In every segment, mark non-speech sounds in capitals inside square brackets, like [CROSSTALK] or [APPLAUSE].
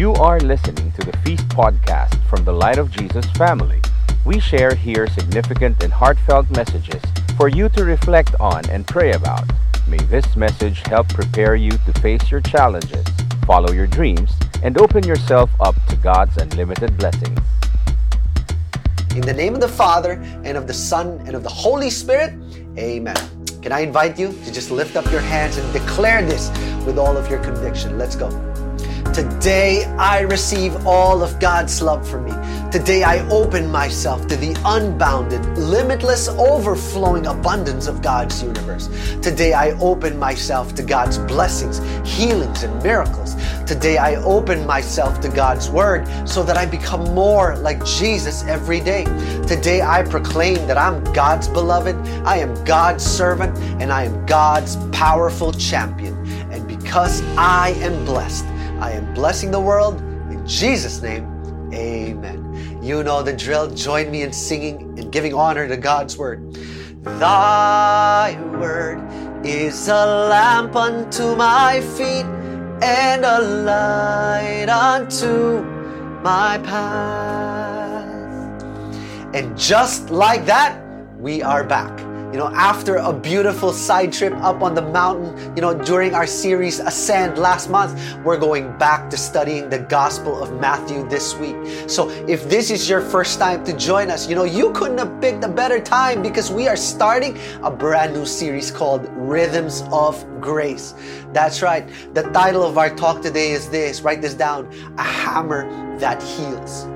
You are listening to the Feast podcast from the Light of Jesus family. We share here significant and heartfelt messages for you to reflect on and pray about. May this message help prepare you to face your challenges, follow your dreams, and open yourself up to God's unlimited blessings. In the name of the Father, and of the Son, and of the Holy Spirit, amen. Can I invite you to just lift up your hands and declare this with all of your conviction? Let's go. Today I receive all of God's love for me. Today I open myself to the unbounded, limitless, overflowing abundance of God's universe. Today I open myself to God's blessings, healings, and miracles. Today I open myself to God's word so that I become more like Jesus every day. Today I proclaim that I'm God's beloved, I am God's servant, and I am God's powerful champion. And because I am blessed, I am blessing the world. In Jesus' name, amen. You know the drill. Join me in singing and giving honor to God's word. Thy word is a lamp unto my feet and a light unto my path. And just like that, we are back you know, after a beautiful side trip up on the mountain, you know, during our series Ascend last month, we're going back to studying the Gospel of Matthew this week. So if this is your first time to join us, you know, you couldn't have picked a better time because we are starting a brand new series called Rhythms of Grace. That's right. The title of our talk today is this write this down A Hammer That Heals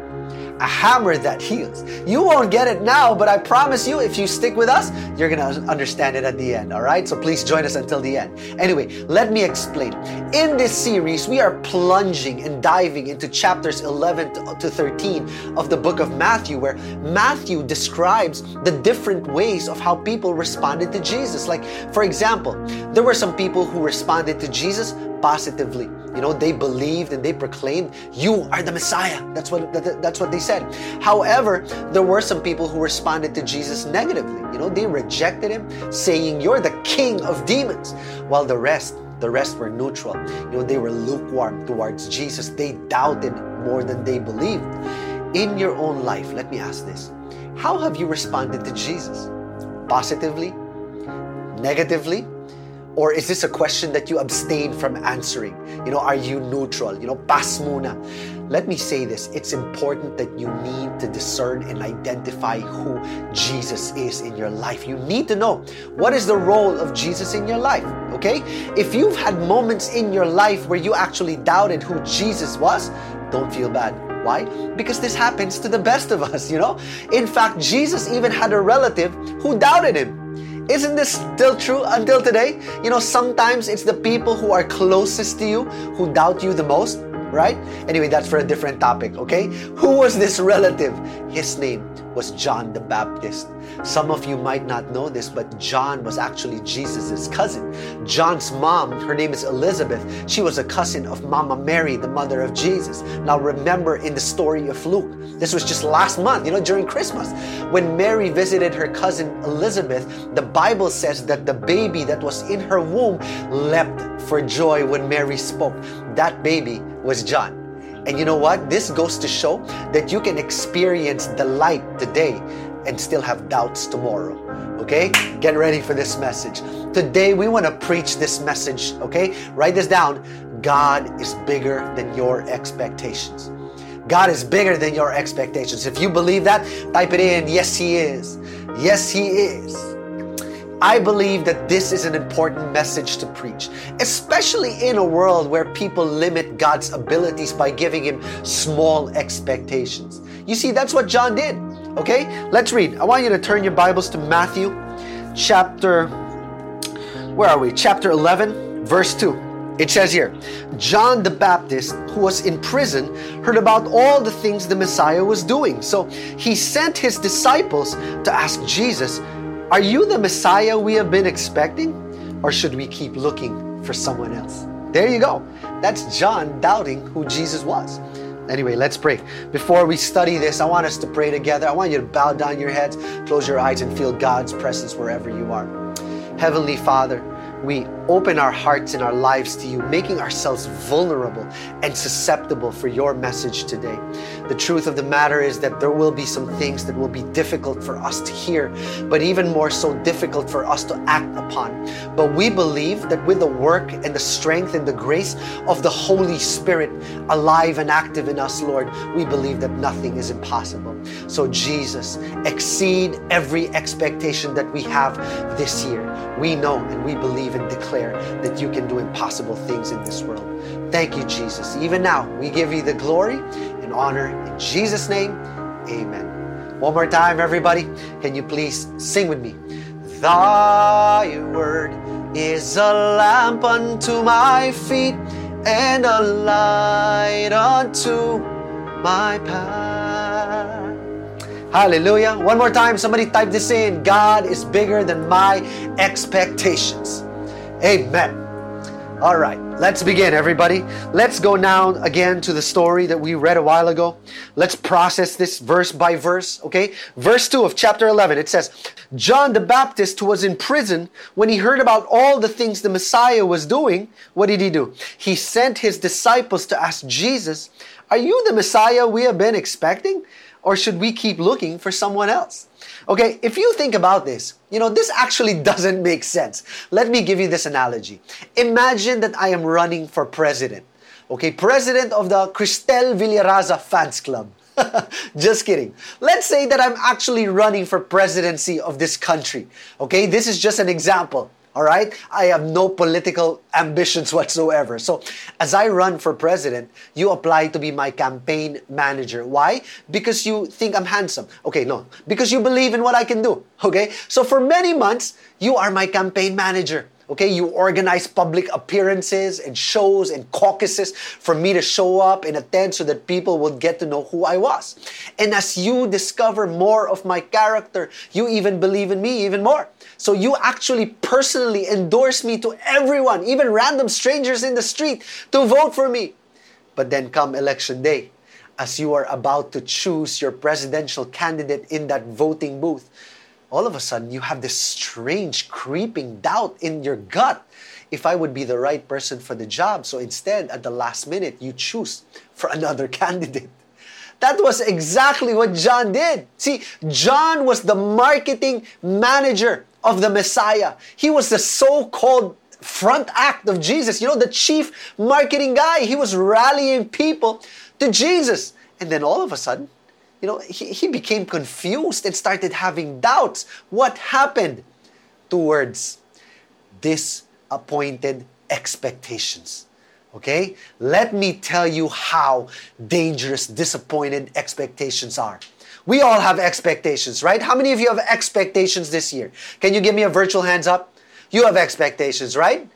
a hammer that heals. You won't get it now, but I promise you, if you stick with us, you're to understand it at the end, all right? So please join us until the end. Anyway, let me explain. In this series, we are plunging and diving into chapters 11 to 13 of the book of Matthew, where Matthew describes the different ways of how people responded to Jesus. Like, for example, there were some people who responded to Jesus positively. You know, they believed and they proclaimed, "You are the Messiah." That's what that's what they said. However, there were some people who responded to Jesus negatively. You know, they rejected him, saying, "You're the king of demons," while the rest the rest were neutral. You know, they were lukewarm towards Jesus. They doubted more than they believed. In your own life, let me ask this How have you responded to Jesus? Positively? Negatively? Or is this a question that you abstain from answering? You know, are you neutral? You know, pas muna. Let me say this. It's important that you need to discern and identify who Jesus is in your life. You need to know what is the role of Jesus in your life, okay? If you've had moments in your life where you actually doubted who Jesus was, don't feel bad. Why? Because this happens to the best of us, you know? In fact, Jesus even had a relative who doubted him. Isn't this still true until today? You know, sometimes it's the people who are closest to you who doubt you the most, right? Anyway, that's for a different topic, okay? Who was this relative? His name was John the Baptist. Some of you might not know this, but John was actually Jesus' cousin. John's mom, her name is Elizabeth, she was a cousin of Mama Mary, the mother of Jesus. Now remember in the story of Luke, this was just last month, you know, during Christmas, when Mary visited her cousin Elizabeth, the Bible says that the baby that was in her womb leapt for joy when Mary spoke. That baby was John. And you know what? This goes to show that you can experience the light today and still have doubts tomorrow. Okay? Get ready for this message. Today we want to preach this message. Okay? Write this down. God is bigger than your expectations. God is bigger than your expectations. If you believe that, type it in. Yes, He is. Yes, He is. I believe that this is an important message to preach, especially in a world where people limit God's abilities by giving Him small expectations. You see, that's what John did. Okay, let's read. I want you to turn your Bibles to Matthew chapter, where are we? Chapter 11, verse 2. It says here, John the Baptist, who was in prison, heard about all the things the Messiah was doing. So he sent his disciples to ask Jesus, are you the Messiah we have been expecting? Or should we keep looking for someone else? There you go. That's John doubting who Jesus was. Anyway, let's pray. Before we study this, I want us to pray together. I want you to bow down your heads, close your eyes, and feel God's presence wherever you are. Heavenly Father, we open our hearts and our lives to you, making ourselves vulnerable and susceptible for your message today. The truth of the matter is that there will be some things that will be difficult for us to hear, but even more so difficult for us to act upon. But we believe that with the work and the strength and the grace of the Holy Spirit alive and active in us, Lord, we believe that nothing is impossible. So, Jesus, exceed every expectation that we have this year. We know and we believe and declare that you can do impossible things in this world. Thank you, Jesus. Even now, we give you the glory and honor. In Jesus' name, amen. One more time, everybody. Can you please sing with me? Thy word is a lamp unto my feet and a light unto my path. Hallelujah. One more time, somebody type this in. God is bigger than my expectations. Amen. All right, let's begin, everybody. Let's go now again to the story that we read a while ago. Let's process this verse by verse, okay? Verse 2 of chapter 11, it says, John the Baptist, who was in prison, when he heard about all the things the Messiah was doing, what did he do? He sent his disciples to ask Jesus, Are you the Messiah we have been expecting? Or should we keep looking for someone else? Okay, if you think about this, you know, this actually [LAUGHS] doesn't make sense. Let me give you this analogy. Imagine that I am running for president. Okay, president of the Cristel Villaraza Fans Club. [LAUGHS] just kidding. Let's say that I'm actually running for presidency of this country. Okay, this is just an example. All right? I have no political ambitions whatsoever. So, as I run for president, you apply to be my campaign manager. Why? Because you think I'm handsome. Okay, no. Because you believe in what I can do. Okay? So, for many months, you are my campaign manager. Okay, you organize public appearances and shows and caucuses for me to show up and attend so that people would get to know who I was. And as you discover more of my character, you even believe in me even more. So you actually personally endorse me to everyone, even random strangers in the street, to vote for me. But then come election day, as you are about to choose your presidential candidate in that voting booth, all of a sudden you have this strange creeping doubt in your gut if I would be the right person for the job. So instead, at the last minute, you choose for another [LAUGHS] candidate. That was exactly what John did. See, John was the marketing manager of the Messiah. He was the so called front act of Jesus, you know, the chief marketing guy. He was rallying people to Jesus. And then all of a sudden, you know, he, he became confused and started having doubts. What happened? Two words disappointed expectations. Okay? Let me tell you how dangerous disappointed expectations are. We all have expectations, right? How many of you have expectations this year? Can you give me a virtual hands up? You have expectations, right?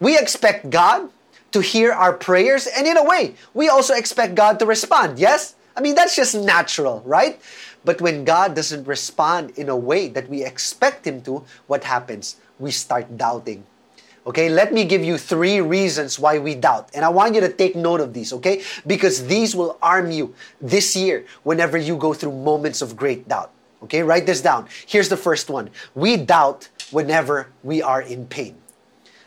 We expect God to hear our prayers, and in a way, we also expect God to respond, yes? I mean, that's just natural, right? But when God doesn't respond in a way that we expect Him to, what happens? We start doubting. Okay, let me give you three reasons why we doubt. And I want you to take note of these, okay? Because these will arm you this year whenever you go through moments of great doubt. Okay, write this down. Here's the first one we doubt whenever we are in pain.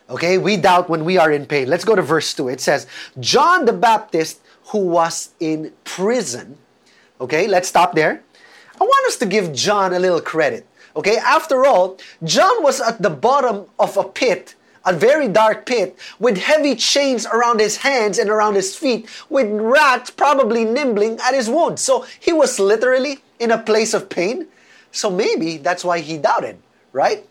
Okay, we doubt when we are in pain. Let's go to verse 2. It says, John the Baptist who was in prison. Okay, let's stop there. I want us to give John a little credit. Okay, after all, John was at the bottom of a pit, a very dark pit, with heavy chains around his hands and around his feet, with rats probably nibbling at his wounds. So he was literally in a place of pain. So maybe that's why he doubted, right?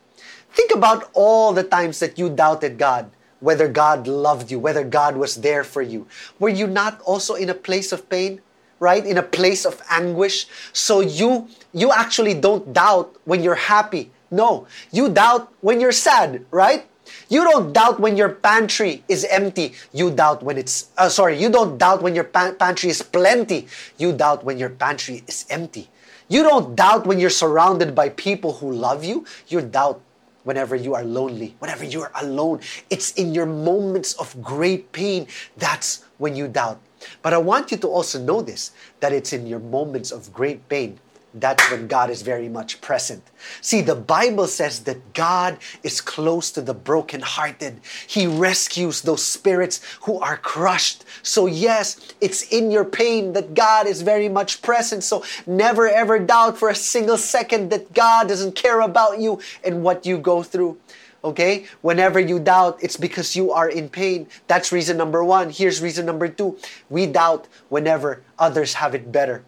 Think about all the times that you doubted God whether God loved you, whether God was there for you. Were you not also in a place of pain? Right? In a place of anguish. So you you actually don't doubt when you're happy. No, you doubt when you're sad, right? You don't doubt when your pantry is empty. You doubt when it's, uh, sorry, you don't doubt when your pa- pantry is plenty. You doubt when your pantry is empty. You don't doubt when you're surrounded by people who love you. You doubt whenever you are lonely, whenever you are alone. It's in your moments of great pain that's when you doubt. But I want you to also know this that it's in your moments of great pain that's when God is very much present. See, the Bible says that God is close to the brokenhearted. He rescues those spirits who are crushed. So, yes, it's in your pain that God is very much present. So, never ever doubt for a single second that God doesn't care about you and what you go through. Okay? Whenever you doubt, it's because you are in pain. That's reason number one. Here's reason number two. We doubt whenever others have it better.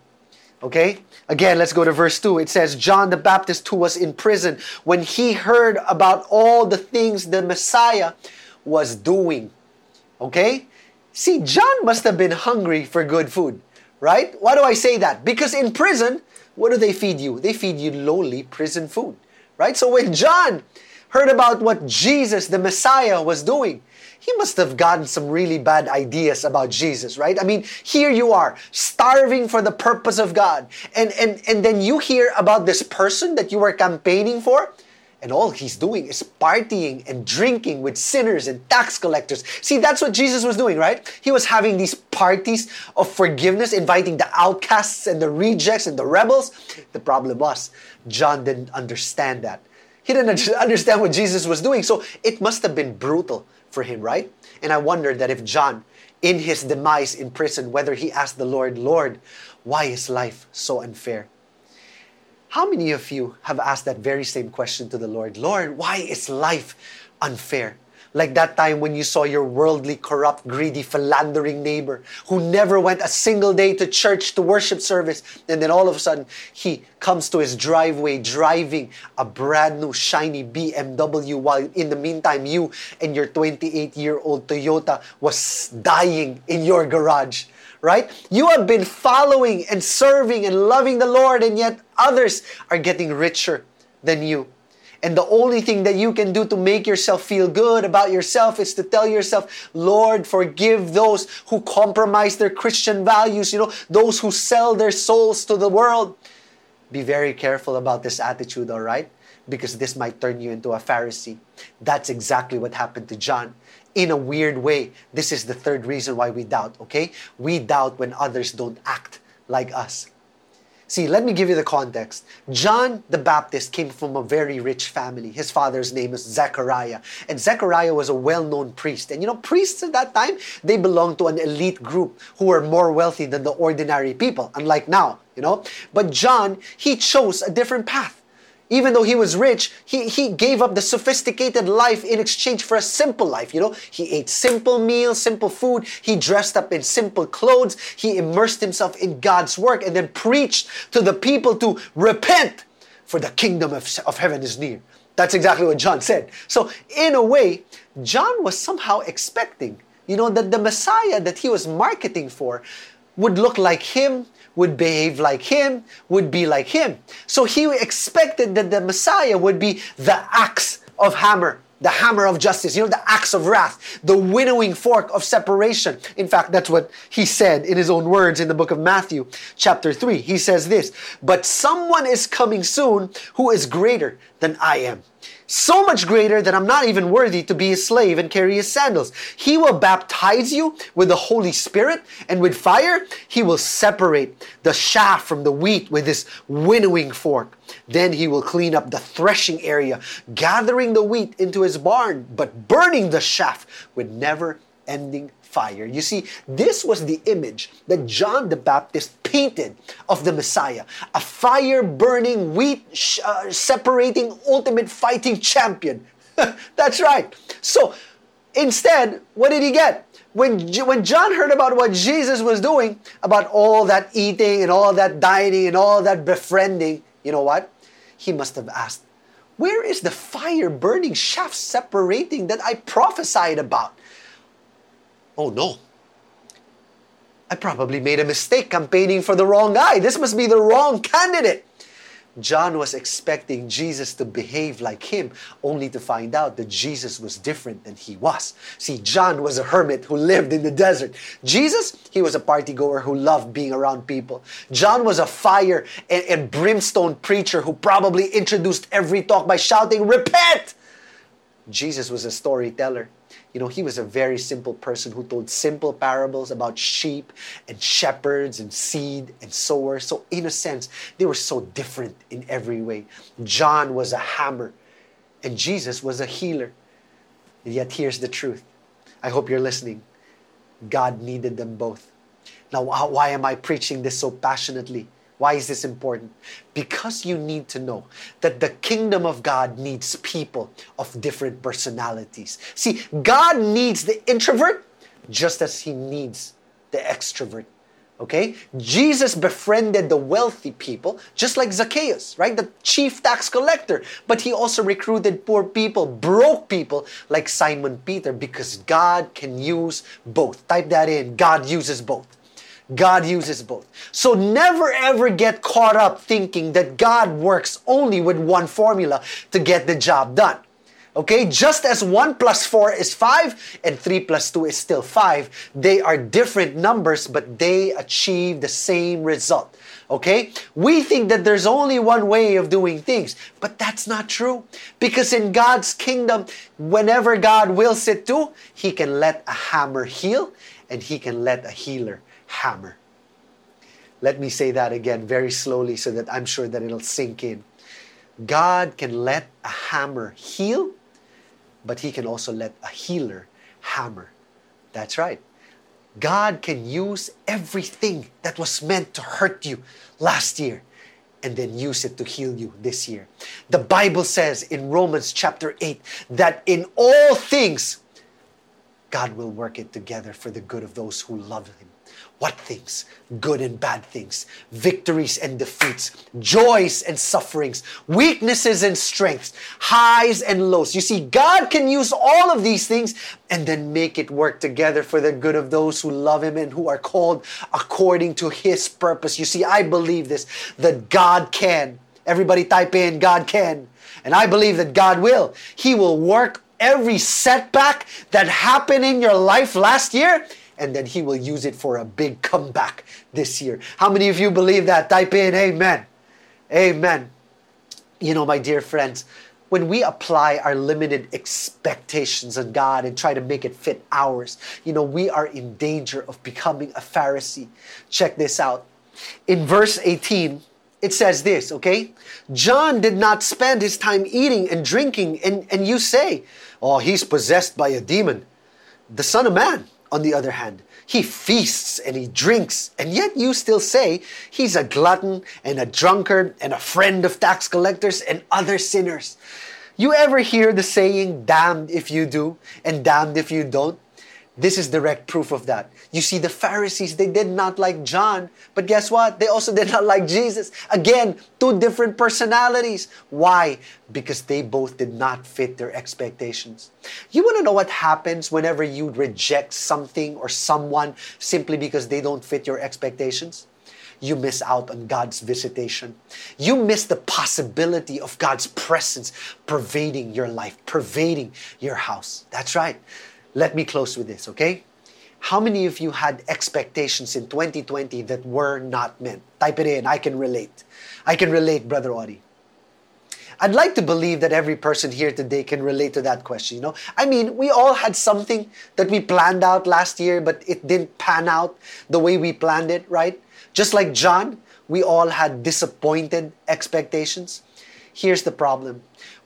Okay? Again, let's go to verse 2. It says, John the Baptist, who was in prison, when he heard about all the things the Messiah was doing. Okay? See, John must have been hungry for good food, right? Why do I say that? Because in prison, what do they feed you? They feed you lowly prison food, right? So when John heard about what Jesus, the Messiah, was doing, he must have gotten some really bad ideas about Jesus, right? I mean, here you are, starving for the purpose of God. And, and, and then you hear about this person that you were campaigning for, and all he's doing is partying and drinking with sinners and tax collectors. See, that's what Jesus was doing, right? He was having these parties of forgiveness, inviting the outcasts and the rejects and the rebels. The problem was, John didn't understand that. He didn't [LAUGHS] understand what Jesus was doing. So it must have been brutal for him, right? And I wonder that if John, in his demise in prison, whether he asked the Lord, Lord, why is life so unfair? How many of you have asked that very same question to the Lord? Lord, why is life unfair? Like that time when you saw your worldly, corrupt, greedy, philandering neighbor who never went a single day to church to worship service. And then all of a sudden, he comes to his driveway driving a brand new, shiny BMW while in the meantime, you and your 28 year old Toyota was dying in your garage right? You have been following and serving and loving the Lord, and yet others are getting richer than you. And the only thing that you can do to make yourself feel good about yourself is to tell yourself, Lord, forgive those who compromise their Christian values, you know, those who sell their souls to the world. Be very careful about this attitude, all right? Because this might turn you into a Pharisee. That's exactly what happened to John. In a weird way, this is the third reason why we doubt, okay? We doubt when others don't act like us. See, let me give you the context. John the Baptist came from a very rich family. His father's name is Zechariah. And Zechariah was a well known priest. And you know, priests at that time, they belonged to an elite group who were more wealthy than the ordinary people, unlike now, you know. But John, he chose a different path even though he was rich, he, he gave up the sophisticated life in exchange for a simple life. You know, he ate simple meals, simple food. He dressed up in simple clothes. He immersed himself in God's work and then preached to the people to repent, for the kingdom of, of heaven is near. That's exactly what John said. So, in a way, John was somehow expecting, you know, that the Messiah that he was marketing for would look like him, would behave like him, would be like him. So he expected that the Messiah would be the axe of hammer, the hammer of justice, you know, the axe of wrath, the winnowing fork of separation. In fact, that's what he said in his own words in the book of Matthew, chapter 3. He says this But someone is coming soon who is greater than I am so much greater that I'm not even worthy to be his slave and carry his sandals. He will baptize you with the Holy Spirit and with fire. He will separate the chaff from the wheat with his winnowing fork. Then he will clean up the threshing area, gathering the wheat into his barn, but burning the chaff with never ending fire. You see, this was the image that John the Baptist painted of the Messiah a fire burning, wheat uh, separating, ultimate fighting champion. [LAUGHS] That's right. So instead, what did he get? When, when John heard about what Jesus was doing, about all that eating and all that dining and all that befriending, you know what? He must have asked, Where is the fire burning chaff separating that I prophesied about? Oh no, I probably made a mistake campaigning for the wrong guy. This must be the wrong candidate. John was expecting Jesus to behave like him, only to find out that Jesus was different than he was. See, John was a hermit who lived in the desert. Jesus, he was a party goer who loved being around people. John was a fire and, and brimstone preacher who probably introduced every talk by shouting, Repent! Jesus was a storyteller You know, he was a very simple person who told simple parables about sheep and shepherds and seed and sowers. So, in a sense, they were so different in every way. John was a hammer, and Jesus was a healer. And yet, here's the truth. I hope you're listening. God needed them both. Now, why am I preaching this so passionately? Why is this important? Because you need to know that the kingdom of God needs people of different personalities. See, God needs the introvert just as he needs the extrovert. Okay? Jesus befriended the wealthy people, just like Zacchaeus, right? The chief tax collector. But he also recruited poor people, broke people, like Simon Peter, because God can use both. Type that in. God uses both. God uses both. So never ever get caught up thinking that God works only with one formula to get the job done. Okay, just as 1 plus 4 is 5 and 3 plus 2 is still 5, they are different numbers, but they achieve the same result. Okay, we think that there's only one way of doing things, but that's not true. Because in God's kingdom, whenever God wills it to, He can let a hammer heal and He can let a healer hammer. Let me say that again very slowly so that I'm sure that it'll sink in. God can let a hammer heal, but He can also let a healer hammer. That's right. God can use everything that was meant to hurt you last year and then use it to heal you this year. The Bible says in Romans chapter 8 that in all things, God will work it together for the good of those who love Him what things? Good and bad things, victories and defeats, joys and sufferings, weaknesses and strengths, highs and lows. You see, God can use all of these things and then make it work together for the good of those who love Him and who are called according to His purpose. You see, I believe this that God can. Everybody type in God can. And I believe that God will. He will work every setback that happened in your life last year and then He will use it for a big comeback this year. How many of you believe that? Type in Amen. Amen. You know, my dear friends, when we apply our limited expectations on God and try to make it fit ours, you know, we are in danger of becoming a Pharisee. Check this out. In verse 18, it says this, okay? John did not spend his time eating and drinking, and, and you say, oh, he's possessed by a demon. The Son of Man on the other hand, he feasts and he drinks, and yet you still say he's a glutton and a drunkard and a friend of tax collectors and other sinners. You ever hear the saying, damned if you do and damned if you don't? This is direct proof of that. You see, the Pharisees, they did not like John, but guess what? They also [LAUGHS] did not like Jesus. Again, two different personalities. Why? Because they both did not fit their expectations. You want to know what happens whenever you reject something or someone simply because they don't fit your expectations? you miss out on God's visitation. You miss the possibility of God's presence pervading your life, pervading your house. That's right. Let me close with this, okay? How many of you had expectations in 2020 that were not met? Type it in. I can relate. I can relate, Brother Audie. I'd like to believe that every person here today can relate to that question. You know, I mean, we all had something that we planned out last year, but it didn't pan out the way we planned it, right? Just like John, we all had disappointed expectations. Here's the problem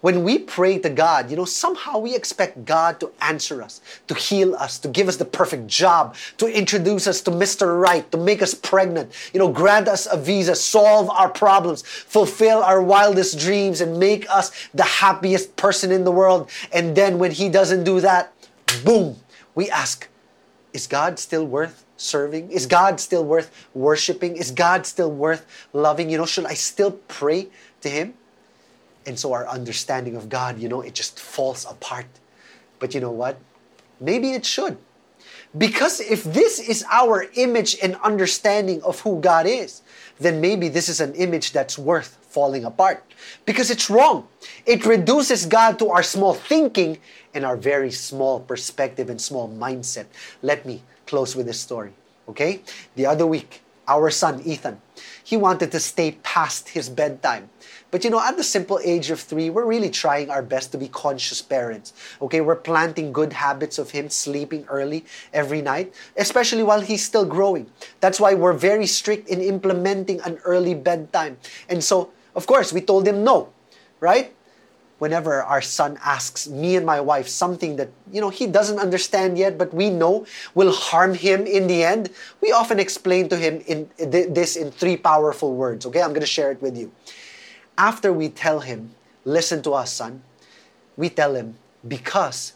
when we pray to God, you know, somehow we expect God to answer us, to heal us, to give us the perfect job, to introduce us to Mr. Right, to make us pregnant, you know, grant us a visa, solve our problems, fulfill our wildest dreams, and make us the happiest person in the world. And then when He doesn't do that, boom, we ask, is God still worth serving? Is God still worth worshiping? Is God still worth loving? You know, should I still pray to Him? And so our understanding of God, you know, it just falls apart. But you know what? Maybe it should. Because if this is our image and understanding of who God is, then maybe this is an image that's worth falling apart. Because it's wrong. It reduces God to our small thinking and our very small perspective and small mindset. Let me close with this story. Okay? The other week, our son Ethan, He wanted to stay past his bedtime. But you know, at the simple age of three, we're really trying our best to be conscious parents. Okay, we're planting good habits of him sleeping early every night, especially while he's still growing. That's why we're very strict in implementing an early bedtime. And so, of course, we told him no, right? whenever our son asks me and my wife something that you know he doesn't understand yet but we know will harm him in the end we often explain to him in this in three powerful words okay i'm going to share it with you after we tell him listen to us son we tell him because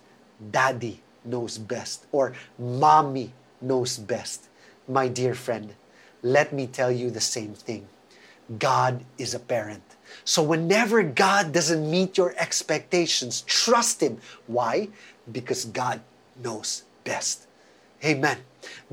daddy knows best or mommy knows best my dear friend let me tell you the same thing god is a parent so whenever God doesn't meet your expectations, trust Him. Why? Because God knows best. Amen.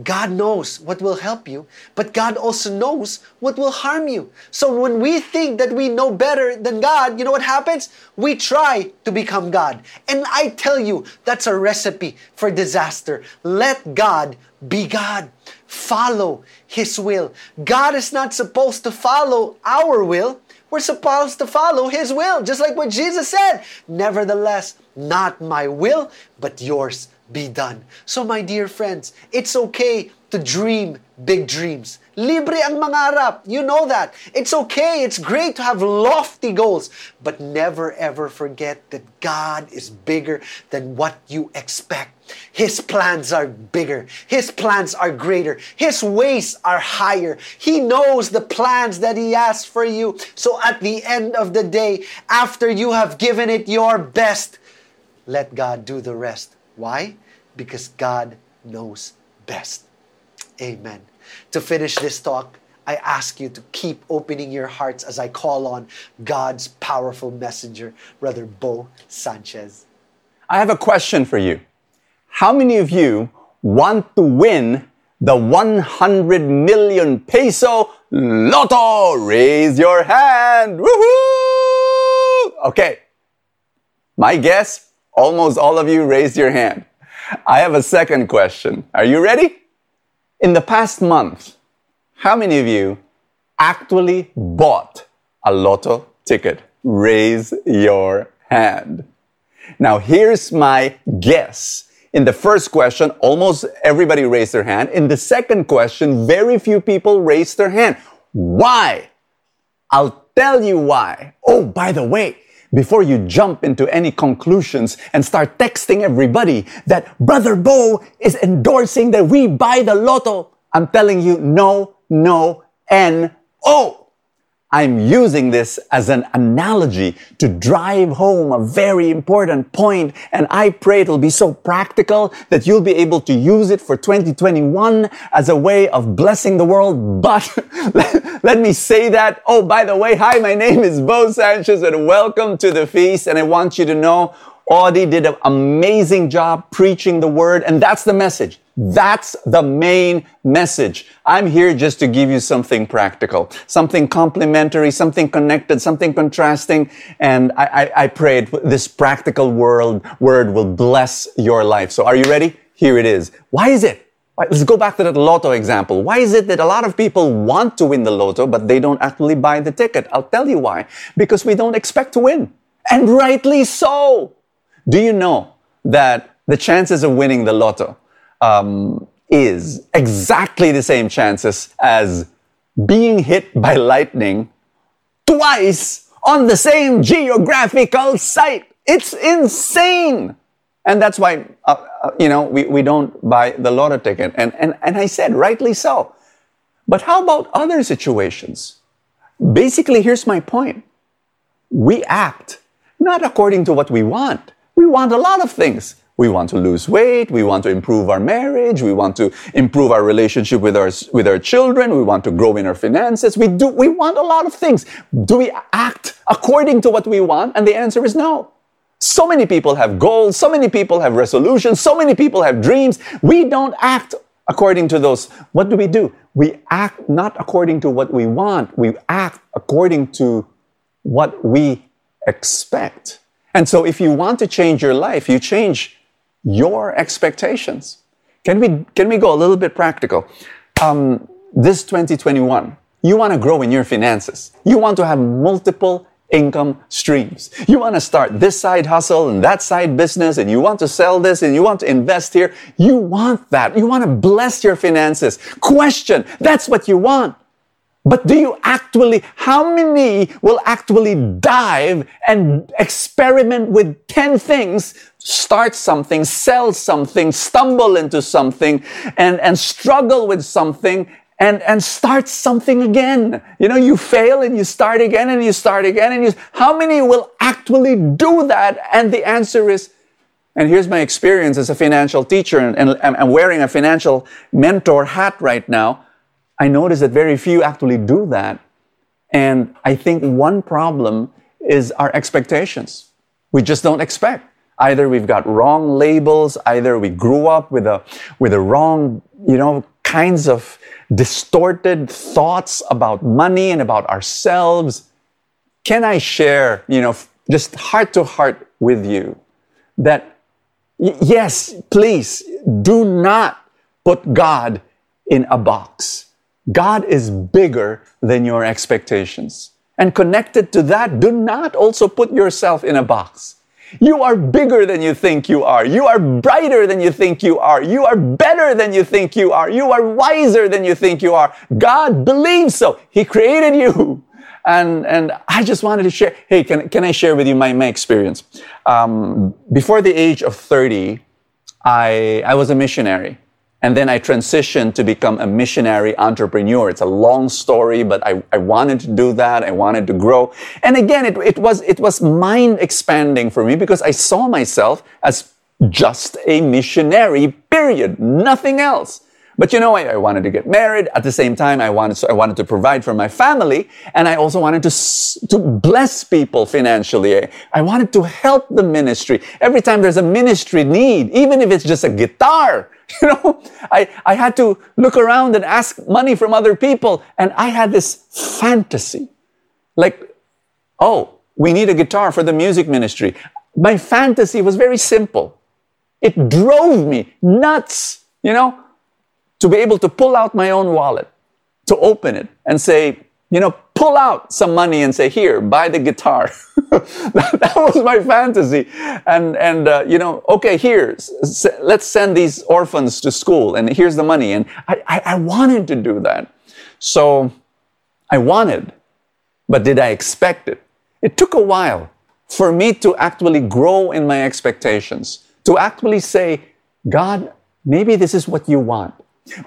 God knows what will help you, but God also knows what will harm you. So when we think that we know better than God, you know what happens? We try to become God. And I tell you, that's a recipe for disaster. Let God be God. Follow His will. God is not supposed to follow our will. We're supposed to follow His will, just like what Jesus said. Nevertheless, not my will, but yours be done. So, my dear friends, it's okay to dream big dreams. Libre ang mangarap. You know that. It's okay. It's great to have lofty goals. But never ever forget that God is bigger than what you expect. His plans are bigger. His plans are greater. His ways are higher. He knows the plans that He has for you. So at the end of the day, after you have given it your best, let God do the rest. Why? Because God knows best. Amen. To finish this talk, I ask you to keep opening your hearts as I call on God's powerful messenger, Brother Bo Sanchez. I have a question for you. How many of you want to win the 100 million peso lotto? Raise your hand. Woohoo! Okay. My guess, almost all of you raised your hand. I have a second question. Are you ready? In the past month, how many of you actually bought a lotto ticket? Raise your hand. Now, here's my guess. In the first question, almost everybody raised their hand. In the second question, very few people raised their hand. Why? I'll tell you why. Oh, by the way, before you jump into any conclusions and start texting everybody that Brother Bo is endorsing that we buy the lotto. I'm telling you, no, no, and oh. I'm using this as an analogy to drive home a very important point, and I pray it'll be so practical that you'll be able to use it for 2021 as a way of blessing the world. But [LAUGHS] let me say that. Oh, by the way, hi, my name is Bo Sanchez, and welcome to the feast. And I want you to know Audie did an amazing job preaching the word, and that's the message. That's the main message. I'm here just to give you something practical, something complementary, something connected, something contrasting. And I, I, I pray this practical world, word will bless your life. So are you ready? Here it is. Why is it? Let's go back to that lotto example. Why is it that a lot of people want to win the lotto, but they don't actually buy the ticket? I'll tell you why. Because we don't expect to win. And rightly so. Do you know that the chances of winning the lotto um, is exactly the same chances as being hit by lightning twice on the same geographical site. It's insane. And that's why, uh, uh, you know, we, we don't buy the lotto ticket. And, and, and I said, rightly so. But how about other situations? Basically, here's my point. We act not according to what we want. We want a lot of things. We want to lose weight. We want to improve our marriage. We want to improve our relationship with our, with our children. We want to grow in our finances. We do, we want a lot of things. Do we act according to what we want? And the answer is no. So many people have goals. So many people have resolutions. So many people have dreams. We don't act according to those. What do we do? We act not according to what we want. We act according to what we expect. And so if you want to change your life, you change your expectations. Can we, can we go a little bit practical? Um, this 2021, you want to grow in your finances. You want to have multiple income streams. You want to start this side hustle and that side business and you want to sell this and you want to invest here. You want that. You want to bless your finances. Question. That's what you want. But do you actually, how many will actually dive and experiment with 10 things, start something, sell something, stumble into something, and, and struggle with something, and, and start something again? You know, you fail and you start again and you start again and you, how many will actually do that? And the answer is, and here's my experience as a financial teacher and, and I'm wearing a financial mentor hat right now. I notice that very few actually do that. And I think one problem is our expectations. We just don't expect. Either we've got wrong labels, either we grew up with a, with a wrong, you know, kinds of distorted thoughts about money and about ourselves. Can I share, you know, just heart to heart with you that yes, please do not put God in a box. God is bigger than your expectations. And connected to that, do not also put yourself in a box. You are bigger than you think you are. You are brighter than you think you are. You are better than you think you are. You are wiser than you think you are. God believes so. He created you. [LAUGHS] And, and I just wanted to share. Hey, can, can I share with you my, my experience? Um, before the age of 30, I, I was a missionary. And then I transitioned to become a missionary entrepreneur. It's a long story, but I, I wanted to do that. I wanted to grow. And again, it, it was, it was mind expanding for me because I saw myself as just a missionary, period. Nothing else. But you know, I, I, wanted to get married. At the same time, I wanted, I wanted to provide for my family. And I also wanted to, to bless people financially. I wanted to help the ministry. Every time there's a ministry need, even if it's just a guitar, [LAUGHS] You know, I, I had to look around and ask money from other people. And I had this fantasy like, oh, we need a guitar for the music ministry. My fantasy was very simple. It drove me nuts, you know, to be able to pull out my own wallet, to open it and say, you know, pull out some money and say, here, buy the guitar. [LAUGHS] that, that, was my fantasy. And, and uh, you know, okay, here, let's send these orphans to school and here's the money. And I, I, I wanted to do that. So I wanted, but did I expect it? It took a while for me to actually grow in my expectations, to actually say, God, maybe this is what you want.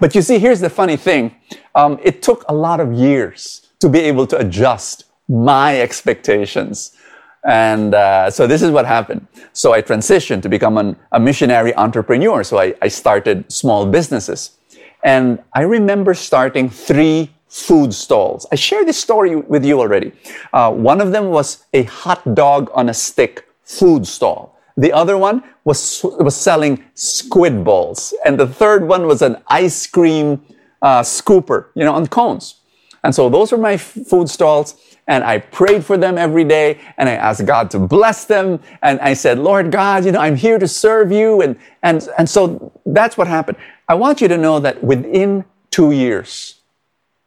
But you see, here's the funny thing. Um, it took a lot of years to be able to adjust my expectations. And uh, so this is what happened. So I transitioned to become an, a missionary entrepreneur. So I, I started small businesses. And I remember starting three food stalls. I shared this story with you already. Uh, one of them was a hot dog on a stick food stall. The other one was, was selling squid balls. And the third one was an ice cream uh, scooper, you know, on cones. And so those were my food stalls. And I prayed for them every day and I asked God to bless them. And I said, Lord God, you know, I'm here to serve you. And, and, and so that's what happened. I want you to know that within two years,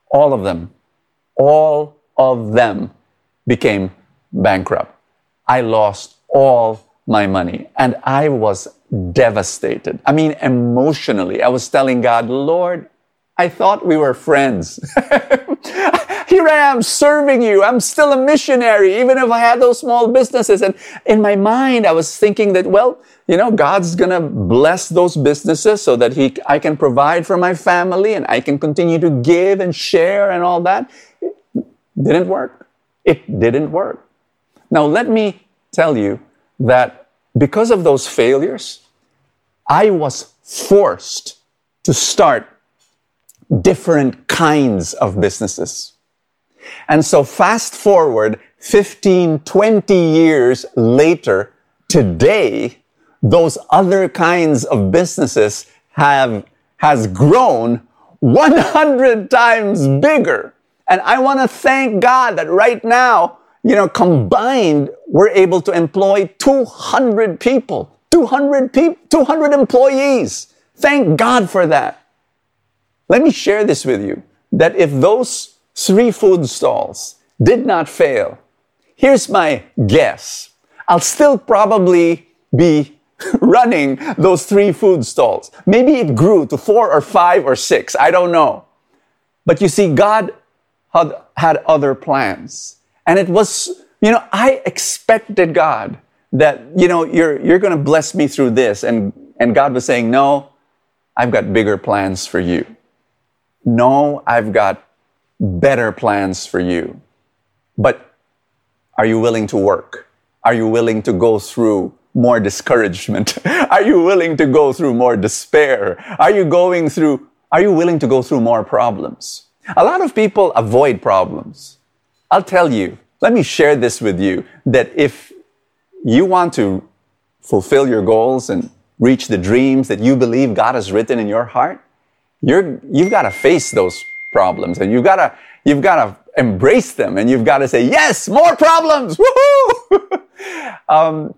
all of them, all of them became bankrupt. I lost all my money and I was devastated. I mean, emotionally, I was telling God, Lord, I thought we were friends. [LAUGHS] Here I am serving you. I'm still a missionary, even if I had those small businesses. And in my mind, I was thinking that, well, you know, God's gonna bless those businesses so that He, I can provide for my family and I can continue to give and share and all that. It didn't work. It didn't work. Now, let me tell you that because of those failures, I was forced to start different kinds of businesses. And so fast forward 15, 20 years later, today, those other kinds of businesses have, has grown 100 times bigger. And I want to thank God that right now, you know, combined, we're able to employ 200 people, 200 people, 200 employees. Thank God for that. Let me share this with you that if those three food stalls, did not fail. Here's my guess. I'll still probably be [LAUGHS] running those three food stalls. Maybe it grew to four or five or six. I don't know. But you see, God had, had other plans. And it was, you know, I expected God that, you know, you're, you're going to bless me through this. And, and God was saying, no, I've got bigger plans for you. No, I've got better plans for you. But are you willing to work? Are you willing to go through more discouragement? [LAUGHS] Are you willing to go through more despair? Are you going through, are you willing to go through more problems? A lot of people avoid problems. I'll tell you, let me share this with you that if you want to fulfill your goals and reach the dreams that you believe God has written in your heart, you're, you've got to face those problems and you've got to, you've got to embrace them and you've got to say, yes, more problems. Woohoo! [LAUGHS] um,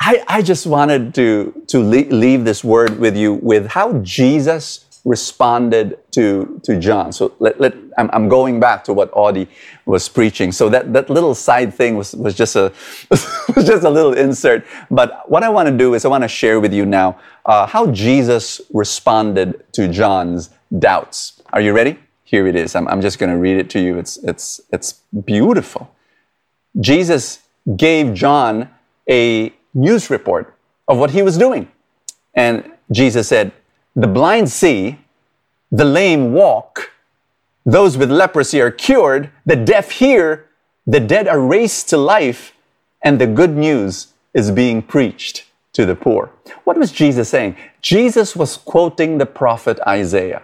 I, I just wanted to, to leave this word with you with how Jesus responded to, to John. So let, let, I'm, I'm going back to what Audie was preaching. So that, that little side thing was, was, just a, [LAUGHS] was just a little insert. But what I want to do is I want to share with you now uh, how Jesus responded to John's doubts. Are you ready? Here it is. I'm, I'm just going to read it to you. It's, it's, it's beautiful. Jesus gave John a news report of what he was doing. And Jesus said, The blind see, the lame walk, those with leprosy are cured, the deaf hear, the dead are raised to life, and the good news is being preached to the poor. What was Jesus saying? Jesus was quoting the prophet Isaiah.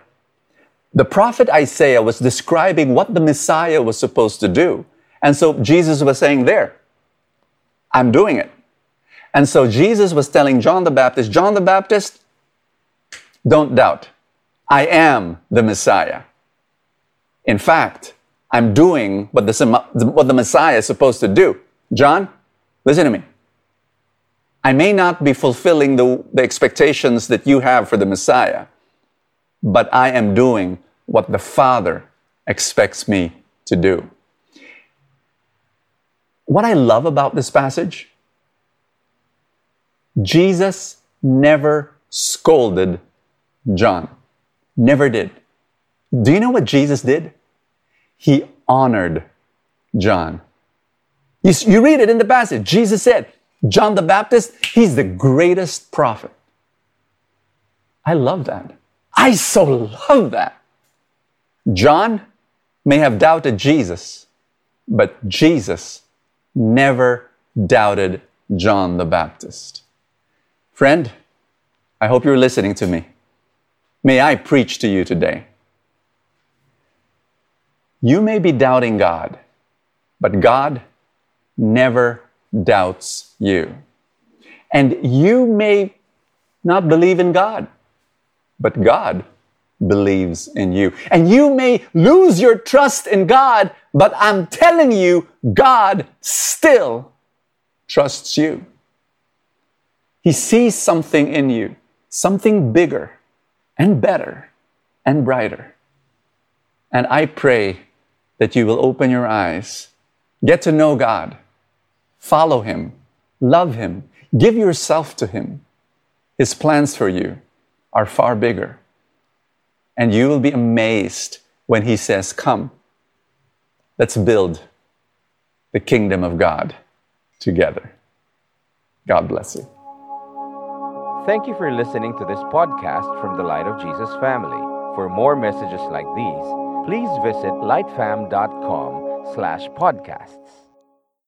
The prophet Isaiah was describing what the Messiah was supposed to do. And so Jesus was saying, There, I'm doing it. And so Jesus was telling John the Baptist, John the Baptist, don't doubt. I am the Messiah. In fact, I'm doing what the, what the Messiah is supposed to do. John, listen to me. I may not be fulfilling the, the expectations that you have for the Messiah, but I am doing what the Father expects me to do. What I love about this passage Jesus never scolded John. Never did. Do you know what Jesus did? He honored John. You, you read it in the passage. Jesus said, John the Baptist, he's the greatest prophet. I love that. I so love that. John may have doubted Jesus, but Jesus never doubted John the Baptist. Friend, I hope you're listening to me. May I preach to you today. You may be doubting God, but God never doubts you. And you may not believe in God, but God believes in you. And you may lose your trust in God, but I'm telling you, God still trusts you. He sees something in you, something bigger and better and brighter. And I pray that you will open your eyes, get to know God, follow Him, love Him, give yourself to Him. His plans for you are far bigger. And you will be amazed when He says, Come, let's build the kingdom of God together. God bless you. Thank you for listening to this podcast from the Light of Jesus family. For more messages like these, please visit lightfam.com slash podcasts.